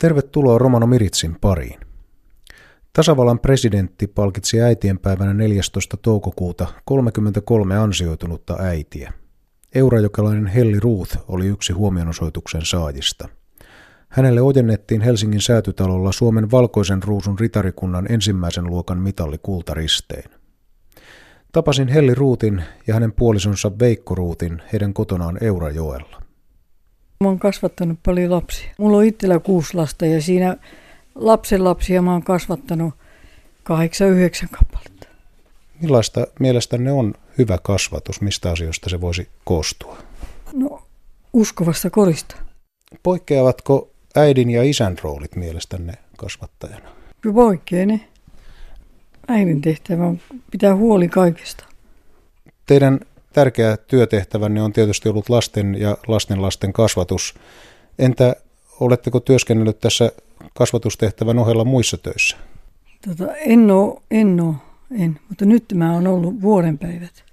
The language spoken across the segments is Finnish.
Tervetuloa Romano Miritsin pariin. Tasavallan presidentti palkitsi äitienpäivänä 14. toukokuuta 33 ansioitunutta äitiä. Eurajokelainen Helli Ruth oli yksi huomionosoituksen saajista. Hänelle ojennettiin Helsingin säätytalolla Suomen valkoisen ruusun ritarikunnan ensimmäisen luokan mitalli kultaristeen. Tapasin Helli Ruutin ja hänen puolisonsa Veikko Ruutin heidän kotonaan Eurajoella. Mä oon kasvattanut paljon lapsia. Mulla on itsellä kuusi lasta ja siinä lapsen lapsia mä oon kasvattanut kahdeksan, yhdeksän kappaletta. Millaista mielestänne on hyvä kasvatus? Mistä asioista se voisi koostua? No, uskovasta korista. Poikkeavatko äidin ja isän roolit mielestänne kasvattajana? Kyllä poikkeaa ne. Äidin tehtävä on pitää huoli kaikesta. Teidän tärkeä työtehtävänne on tietysti ollut lasten ja lastenlasten kasvatus. Entä oletteko työskennellyt tässä kasvatustehtävän ohella muissa töissä? Tota, en oo, en oo, en. Mutta nyt mä oon ollut vuodenpäivät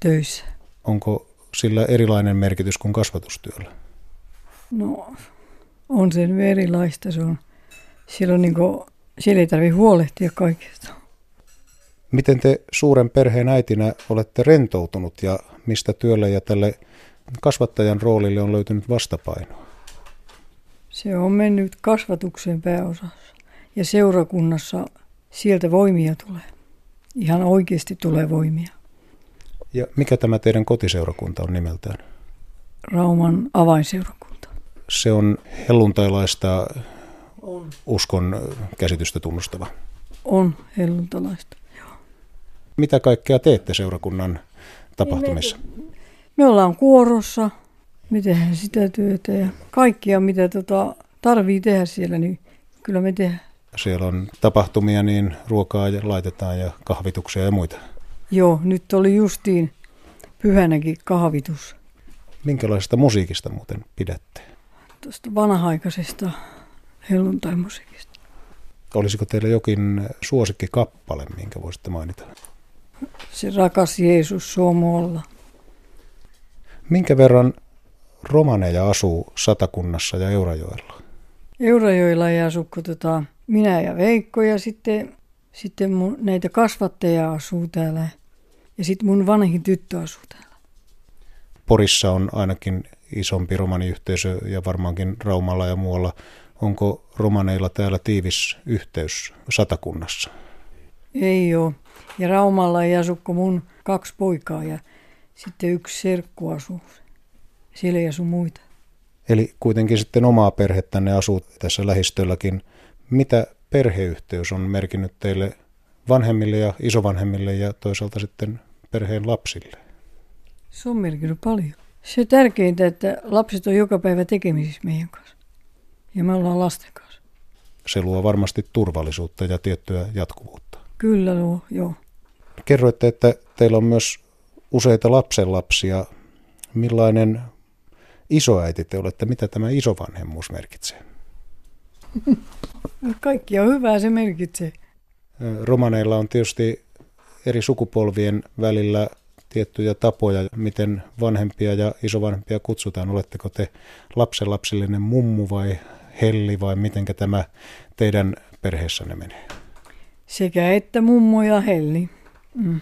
töissä. Onko sillä erilainen merkitys kuin kasvatustyöllä? No, on se nyt erilaista. Se on, silloin niin kuin, siellä ei tarvitse huolehtia kaikesta. Miten te suuren perheen äitinä olette rentoutunut ja mistä työlle ja tälle kasvattajan roolille on löytynyt vastapainoa? Se on mennyt kasvatukseen pääosassa ja seurakunnassa sieltä voimia tulee. Ihan oikeasti tulee voimia. Ja mikä tämä teidän kotiseurakunta on nimeltään? Rauman avainseurakunta. Se on helluntailaista on. uskon käsitystä tunnustava. On helluntalaista. Mitä kaikkea teette seurakunnan tapahtumissa? Me, me ollaan kuorossa, me tehdään sitä työtä ja kaikkia mitä tota, tarvii tehdä siellä, niin kyllä me tehdään. Siellä on tapahtumia, niin ruokaa ja laitetaan ja kahvituksia ja muita. Joo, nyt oli justiin pyhänäkin kahvitus. Minkälaisesta musiikista muuten pidätte? Tuosta vanha-aikaisesta helluntaimusiikista. Olisiko teillä jokin suosikkikappale, minkä voisitte mainita? Se rakas Jeesus Suomolla. Minkä verran romaneja asuu Satakunnassa ja Eurajoella? Eurajoella ei asu tota, minä ja Veikko ja sitten, sitten mun, näitä kasvattajia asuu täällä. Ja sitten mun vanhin tyttö asuu täällä. Porissa on ainakin isompi romaniyhteisö ja varmaankin Raumalla ja muualla. Onko romaneilla täällä tiivis yhteys Satakunnassa? Ei ole. Ja Raumalla ei asu kuin mun kaksi poikaa ja sitten yksi serkku asuu. Siellä ei asu muita. Eli kuitenkin sitten omaa perhettänne asuu tässä lähistölläkin. Mitä perheyhteys on merkinnyt teille vanhemmille ja isovanhemmille ja toisaalta sitten perheen lapsille? Se on merkinnyt paljon. Se tärkeintä, että lapset on joka päivä tekemisissä meidän kanssa. Ja me ollaan lasten kanssa. Se luo varmasti turvallisuutta ja tiettyä jatkuvuutta. Kyllä luo, joo. Kerroitte, että teillä on myös useita lapsenlapsia. Millainen isoäiti te olette? Mitä tämä isovanhemmuus merkitsee? Kaikki on hyvää se merkitsee. Romaneilla on tietysti eri sukupolvien välillä tiettyjä tapoja, miten vanhempia ja isovanhempia kutsutaan. Oletteko te lapsenlapsillinen mummu vai helli vai miten tämä teidän perheessänne menee? Sekä että mummo ja helli. Mm.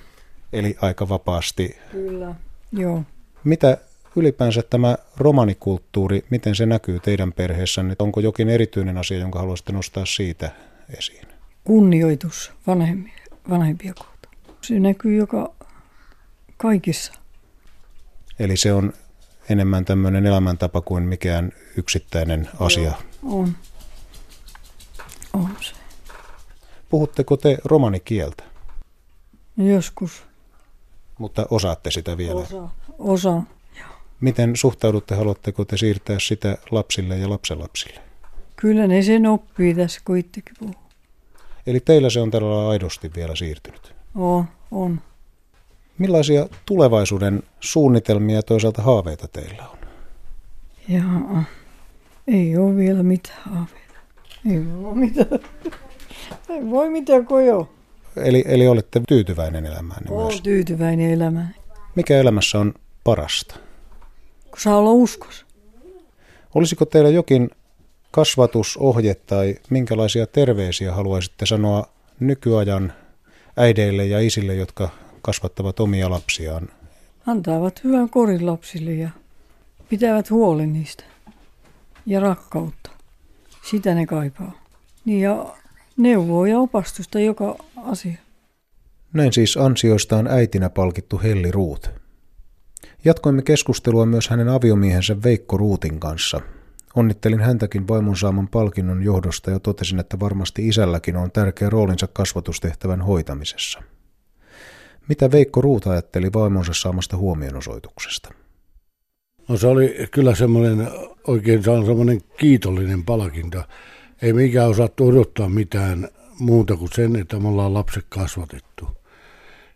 Eli aika vapaasti. Kyllä, joo. Mitä ylipäänsä tämä romanikulttuuri, miten se näkyy teidän perheessänne? Onko jokin erityinen asia, jonka haluaisitte nostaa siitä esiin? Kunnioitus vanhempia, vanhempia kohtaan. Se näkyy joka kaikissa. Eli se on enemmän tämmöinen elämäntapa kuin mikään yksittäinen asia. Joo, on. On se. Puhutteko te romanikieltä? Joskus. Mutta osaatte sitä vielä? Osa. Osa. Miten suhtaudutte, haluatteko te siirtää sitä lapsille ja lapsenlapsille? Kyllä ne sen oppii tässä, kun itsekin puhuu. Eli teillä se on tällä aidosti vielä siirtynyt? On, on. Millaisia tulevaisuuden suunnitelmia ja toisaalta haaveita teillä on? Jaa, ei ole vielä mitään haaveita. Ei ole mitään. Ei voi mitään kuin joo. Eli, eli olette tyytyväinen elämään Olen myös? tyytyväinen elämään. Mikä elämässä on parasta? Kun saa olla uskos. Olisiko teillä jokin kasvatusohje tai minkälaisia terveisiä haluaisitte sanoa nykyajan äideille ja isille, jotka kasvattavat omia lapsiaan? Antavat hyvän korin lapsille ja pitävät huolen niistä ja rakkautta. Sitä ne kaipaa. Niin ja neuvoa ja opastusta joka asia. Näin siis ansioistaan äitinä palkittu Helli Ruut. Jatkoimme keskustelua myös hänen aviomiehensä Veikko Ruutin kanssa. Onnittelin häntäkin vaimon saaman palkinnon johdosta ja totesin, että varmasti isälläkin on tärkeä roolinsa kasvatustehtävän hoitamisessa. Mitä Veikko Ruut ajatteli vaimonsa saamasta huomionosoituksesta? No se oli kyllä semmoinen, oikein semmoinen kiitollinen palkinto. Ei mikään osattu odottaa mitään muuta kuin sen, että me ollaan lapset kasvatettu.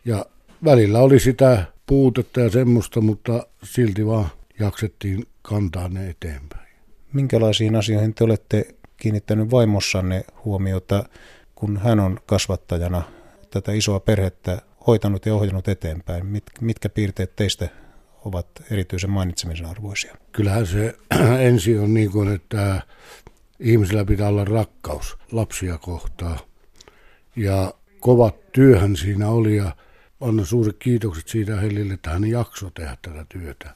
Ja välillä oli sitä puutetta ja semmoista, mutta silti vaan jaksettiin kantaa ne eteenpäin. Minkälaisiin asioihin te olette kiinnittänyt vaimossanne huomiota, kun hän on kasvattajana tätä isoa perhettä hoitanut ja ohjannut eteenpäin? Mit, mitkä piirteet teistä ovat erityisen mainitsemisen arvoisia? Kyllähän se ensi on niin kuin, että ihmisellä pitää olla rakkaus lapsia kohtaan. Ja kovat työhän siinä oli ja annan suuret kiitokset siitä Hellille, että hän jaksoi tehdä tätä työtä.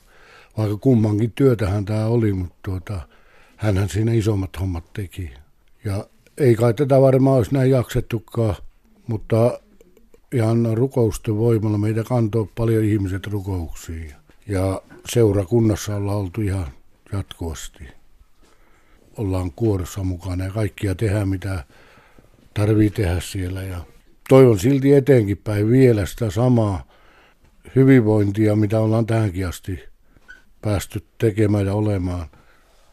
Vaikka kummankin työtähän tämä oli, mutta tuota, hänhän siinä isommat hommat teki. Ja ei kai tätä varmaan olisi näin jaksettukaan, mutta ihan rukousten voimalla meitä kantoi paljon ihmiset rukouksiin. Ja seurakunnassa ollaan oltu ihan jatkuvasti. Ollaan kuorossa mukana ja kaikkia tehdään mitä tarvii tehdä siellä. Ja toivon silti eteenkin päin vielä sitä samaa hyvinvointia, mitä ollaan tähänkin asti päästy tekemään ja olemaan,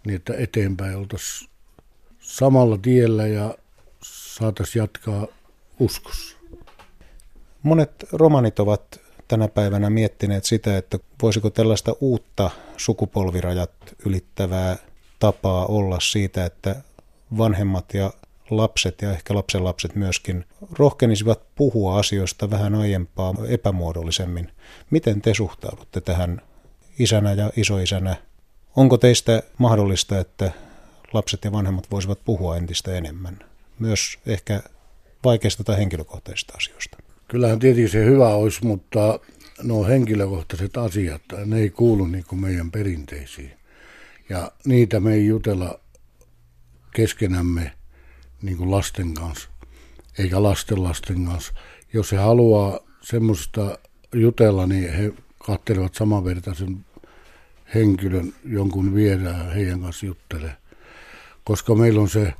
niin että eteenpäin oltaisiin samalla tiellä ja saataisiin jatkaa uskossa. Monet romanit ovat tänä päivänä miettineet sitä, että voisiko tällaista uutta sukupolvirajat ylittävää tapaa olla siitä, että vanhemmat ja lapset ja ehkä lapsenlapset myöskin rohkenisivat puhua asioista vähän aiempaa epämuodollisemmin. Miten te suhtaudutte tähän isänä ja isoisänä? Onko teistä mahdollista, että lapset ja vanhemmat voisivat puhua entistä enemmän? Myös ehkä vaikeista tai henkilökohtaisista asioista. Kyllähän tietenkin se hyvä olisi, mutta nuo henkilökohtaiset asiat, ne ei kuulu niin kuin meidän perinteisiin. Ja niitä me ei jutella keskenämme niin kuin lasten kanssa, eikä lasten lasten kanssa. Jos he haluaa semmoista jutella, niin he katselevat samanvertaisen henkilön jonkun vierään heidän kanssa juttelee. Koska meillä on se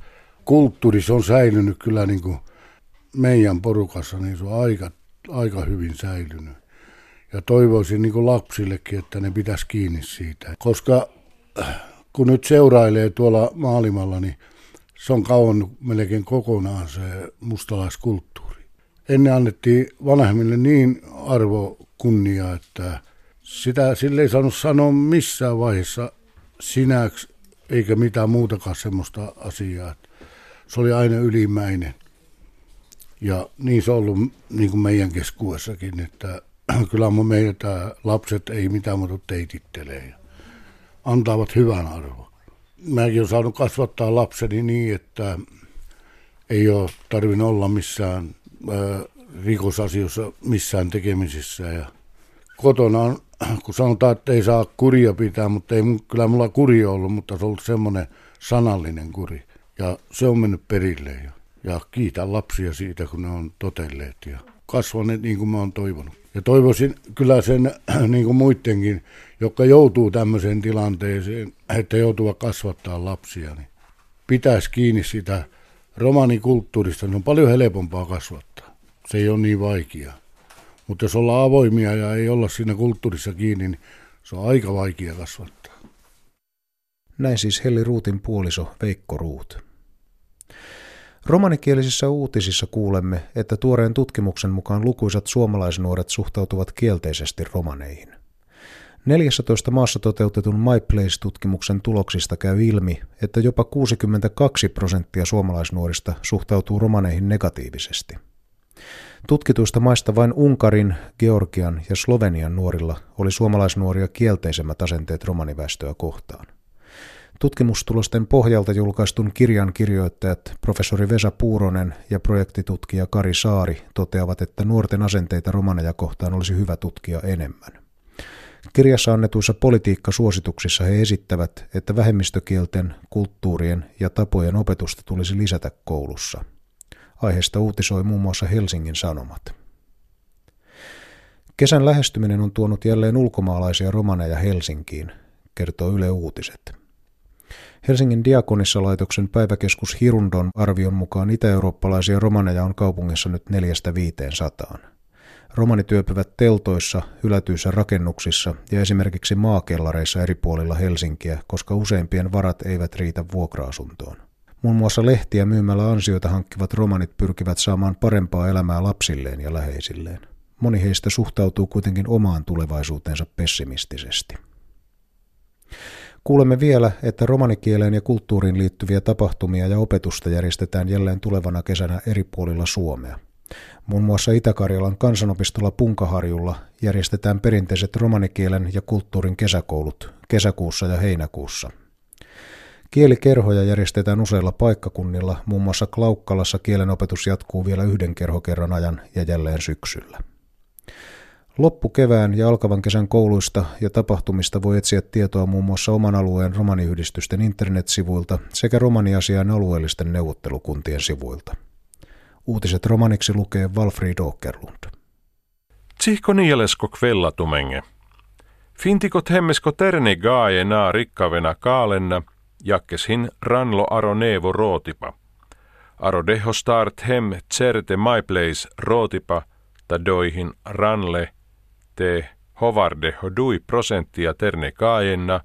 kulttuuri, se on säilynyt kyllä niin kuin meidän porukassa, niin se on aika, aika hyvin säilynyt. Ja toivoisin niin kuin lapsillekin, että ne pitäisi kiinni siitä. Koska kun nyt seurailee tuolla maailmalla, niin se on kauan melkein kokonaan se mustalaiskulttuuri. Ennen annettiin vanhemmille niin arvo kunnia, että sitä sille ei saanut sanoa missään vaiheessa sinäksi eikä mitään muutakaan semmoista asiaa. Se oli aina ylimäinen. Ja niin se on ollut niin kuin meidän keskuudessakin, että kyllä meitä lapset ei mitään muuta teitittelee antavat hyvän arvon mäkin olen saanut kasvattaa lapseni niin, että ei ole tarvinnut olla missään ää, rikosasioissa missään tekemisissä. Ja kotona on, kun sanotaan, että ei saa kuria pitää, mutta ei kyllä mulla kuri ollut, mutta se on ollut semmoinen sanallinen kuri. Ja se on mennyt perille. Ja, ja kiitän lapsia siitä, kun ne on totelleet ja kasvaneet niin kuin mä oon toivonut. Ja toivoisin kyllä sen niin kuin muidenkin, jotka joutuu tämmöiseen tilanteeseen, että joutuu kasvattaa lapsia, niin pitäisi kiinni sitä romanikulttuurista. Ne on paljon helpompaa kasvattaa. Se ei ole niin vaikeaa. Mutta jos ollaan avoimia ja ei olla siinä kulttuurissa kiinni, niin se on aika vaikea kasvattaa. Näin siis Helli Ruutin puoliso Veikko Ruut. Romanikielisissä uutisissa kuulemme, että tuoreen tutkimuksen mukaan lukuisat suomalaisnuoret suhtautuvat kielteisesti romaneihin. 14 maassa toteutetun MyPlace-tutkimuksen tuloksista käy ilmi, että jopa 62 prosenttia suomalaisnuorista suhtautuu romaneihin negatiivisesti. Tutkituista maista vain Unkarin, Georgian ja Slovenian nuorilla oli suomalaisnuoria kielteisemmät asenteet romaniväestöä kohtaan. Tutkimustulosten pohjalta julkaistun kirjan kirjoittajat professori Vesa Puuronen ja projektitutkija Kari Saari toteavat, että nuorten asenteita romaneja kohtaan olisi hyvä tutkia enemmän. Kirjassa annetuissa politiikkasuosituksissa he esittävät, että vähemmistökielten, kulttuurien ja tapojen opetusta tulisi lisätä koulussa. Aiheesta uutisoi muun muassa Helsingin Sanomat. Kesän lähestyminen on tuonut jälleen ulkomaalaisia romaneja Helsinkiin, kertoo Yle Uutiset. Helsingin Diakonissa-laitoksen päiväkeskus Hirundon arvion mukaan itä-eurooppalaisia romaneja on kaupungissa nyt neljästä viiteen sataan. Romanit yöpyvät teltoissa, hylätyissä rakennuksissa ja esimerkiksi maakellareissa eri puolilla Helsinkiä, koska useimpien varat eivät riitä vuokra-asuntoon. Muun muassa lehtiä myymällä ansioita hankkivat romanit pyrkivät saamaan parempaa elämää lapsilleen ja läheisilleen. Moni heistä suhtautuu kuitenkin omaan tulevaisuuteensa pessimistisesti. Kuulemme vielä, että romanikieleen ja kulttuuriin liittyviä tapahtumia ja opetusta järjestetään jälleen tulevana kesänä eri puolilla Suomea. Muun muassa Itä-Karjalan kansanopistolla Punkaharjulla järjestetään perinteiset romanikielen ja kulttuurin kesäkoulut kesäkuussa ja heinäkuussa. Kielikerhoja järjestetään useilla paikkakunnilla, muun muassa Klaukkalassa kielenopetus jatkuu vielä yhden kerhokerran ajan ja jälleen syksyllä. Loppukevään ja alkavan kesän kouluista ja tapahtumista voi etsiä tietoa muun muassa oman alueen romaniyhdistysten internetsivuilta sekä romaniasian alueellisten neuvottelukuntien sivuilta. Uutiset romaniksi lukee Walfried Åkerlund. Tsihko nielesko kvellatumenge. Fintikot hemmesko terne gaaje naa rikkavena kaalenna, jakkeshin ranlo aro nevo rootipa. Aro deho start hem tserte my place rootipa, ta doihin ranle – te hovarde hodui prosenttia terne kaajenna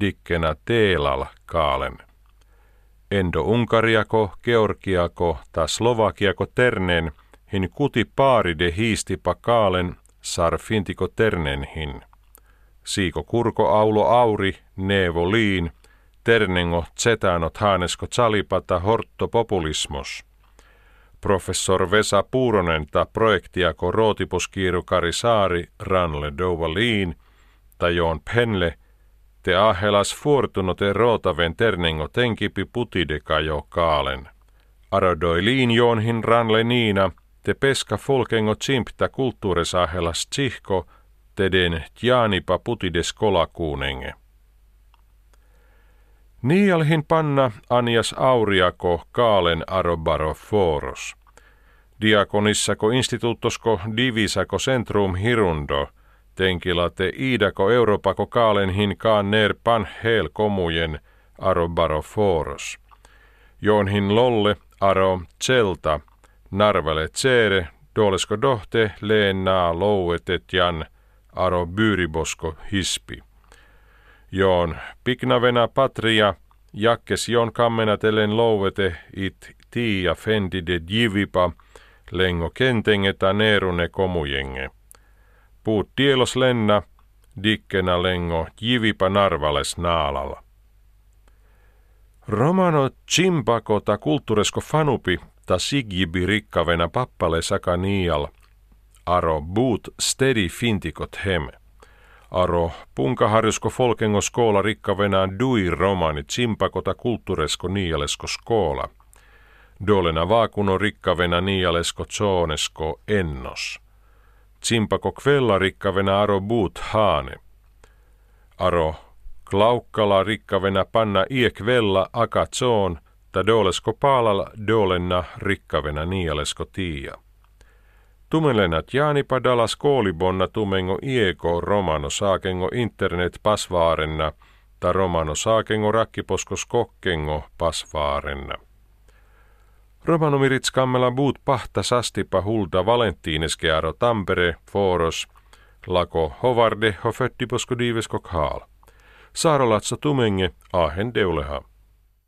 dikkena teelal kaalen. Endo Unkariako, Georgiako ta Slovakiako ternen hin kuti paaride hiistipa kaalen sar fintiko ternenhin. Siiko kurko aulo auri, neevo liin, ternengo tsetanot haanesko tsalipata hortto populismos professor Vesa Puuronen ta projektiako rootipuskiiru Kari Saari Ranle Douvaliin ta Joon Penle te ahelas fortunote rootaven ternengo tenkipi putideka jo kaalen. Arodoi liin joonhin ranle niina, te peska folkengo tsimpta kulttuuresahelas tsihko, teden jaanipa putides kolakuunenge. Nialhin panna anias auriako kaalen arobaro foros. Diakonissako institutosko divisako centrum hirundo, tenkilate iidako Europako kaalen hin kaan ner pan hel komujen arobaro foros. Joonhin lolle aro celta, narvale tsere, dolesko dohte leenaa louetet jan aro byribosko hispi. Joon piknavena patria, jakkes jon kammenatelen louvete it tiia fendi de jivipa, lengo kentengeta neerune komujenge. Puut tielos lenna, dikkena lengo jivipa narvales naalalla. Romano chimpako ta kulttuuresko fanupi ta sigjibi rikkavena pappale sakanial. Aro buut stedi fintikot heme. Aro punkaharjusko folkengo skoola rikkavenaan dui romani tsimpakota kulttuuresko niialesko skoola. Dolena vaakuno rikkavena niialesko zoonesko ennos. Tsimpako kvella rikkavena aro buut haane. Aro klaukkala rikkavena panna iekvella zoon, ta dolesko paalal dolenna rikkavena niialesko tiia. Tumelenat jaanipa dalas koolibonna tumengo ieko romano saakengo internet pasvaarenna, ta romano saakengo rakkiposkos kokkengo pasvaarenna. Romano mirits kammela buut pahta sastipa hulta valenttiineskearo Tampere, Foros, lako hovarde ho föttiposko diivesko kaal. Saarolatsa tumenge ahen deuleha.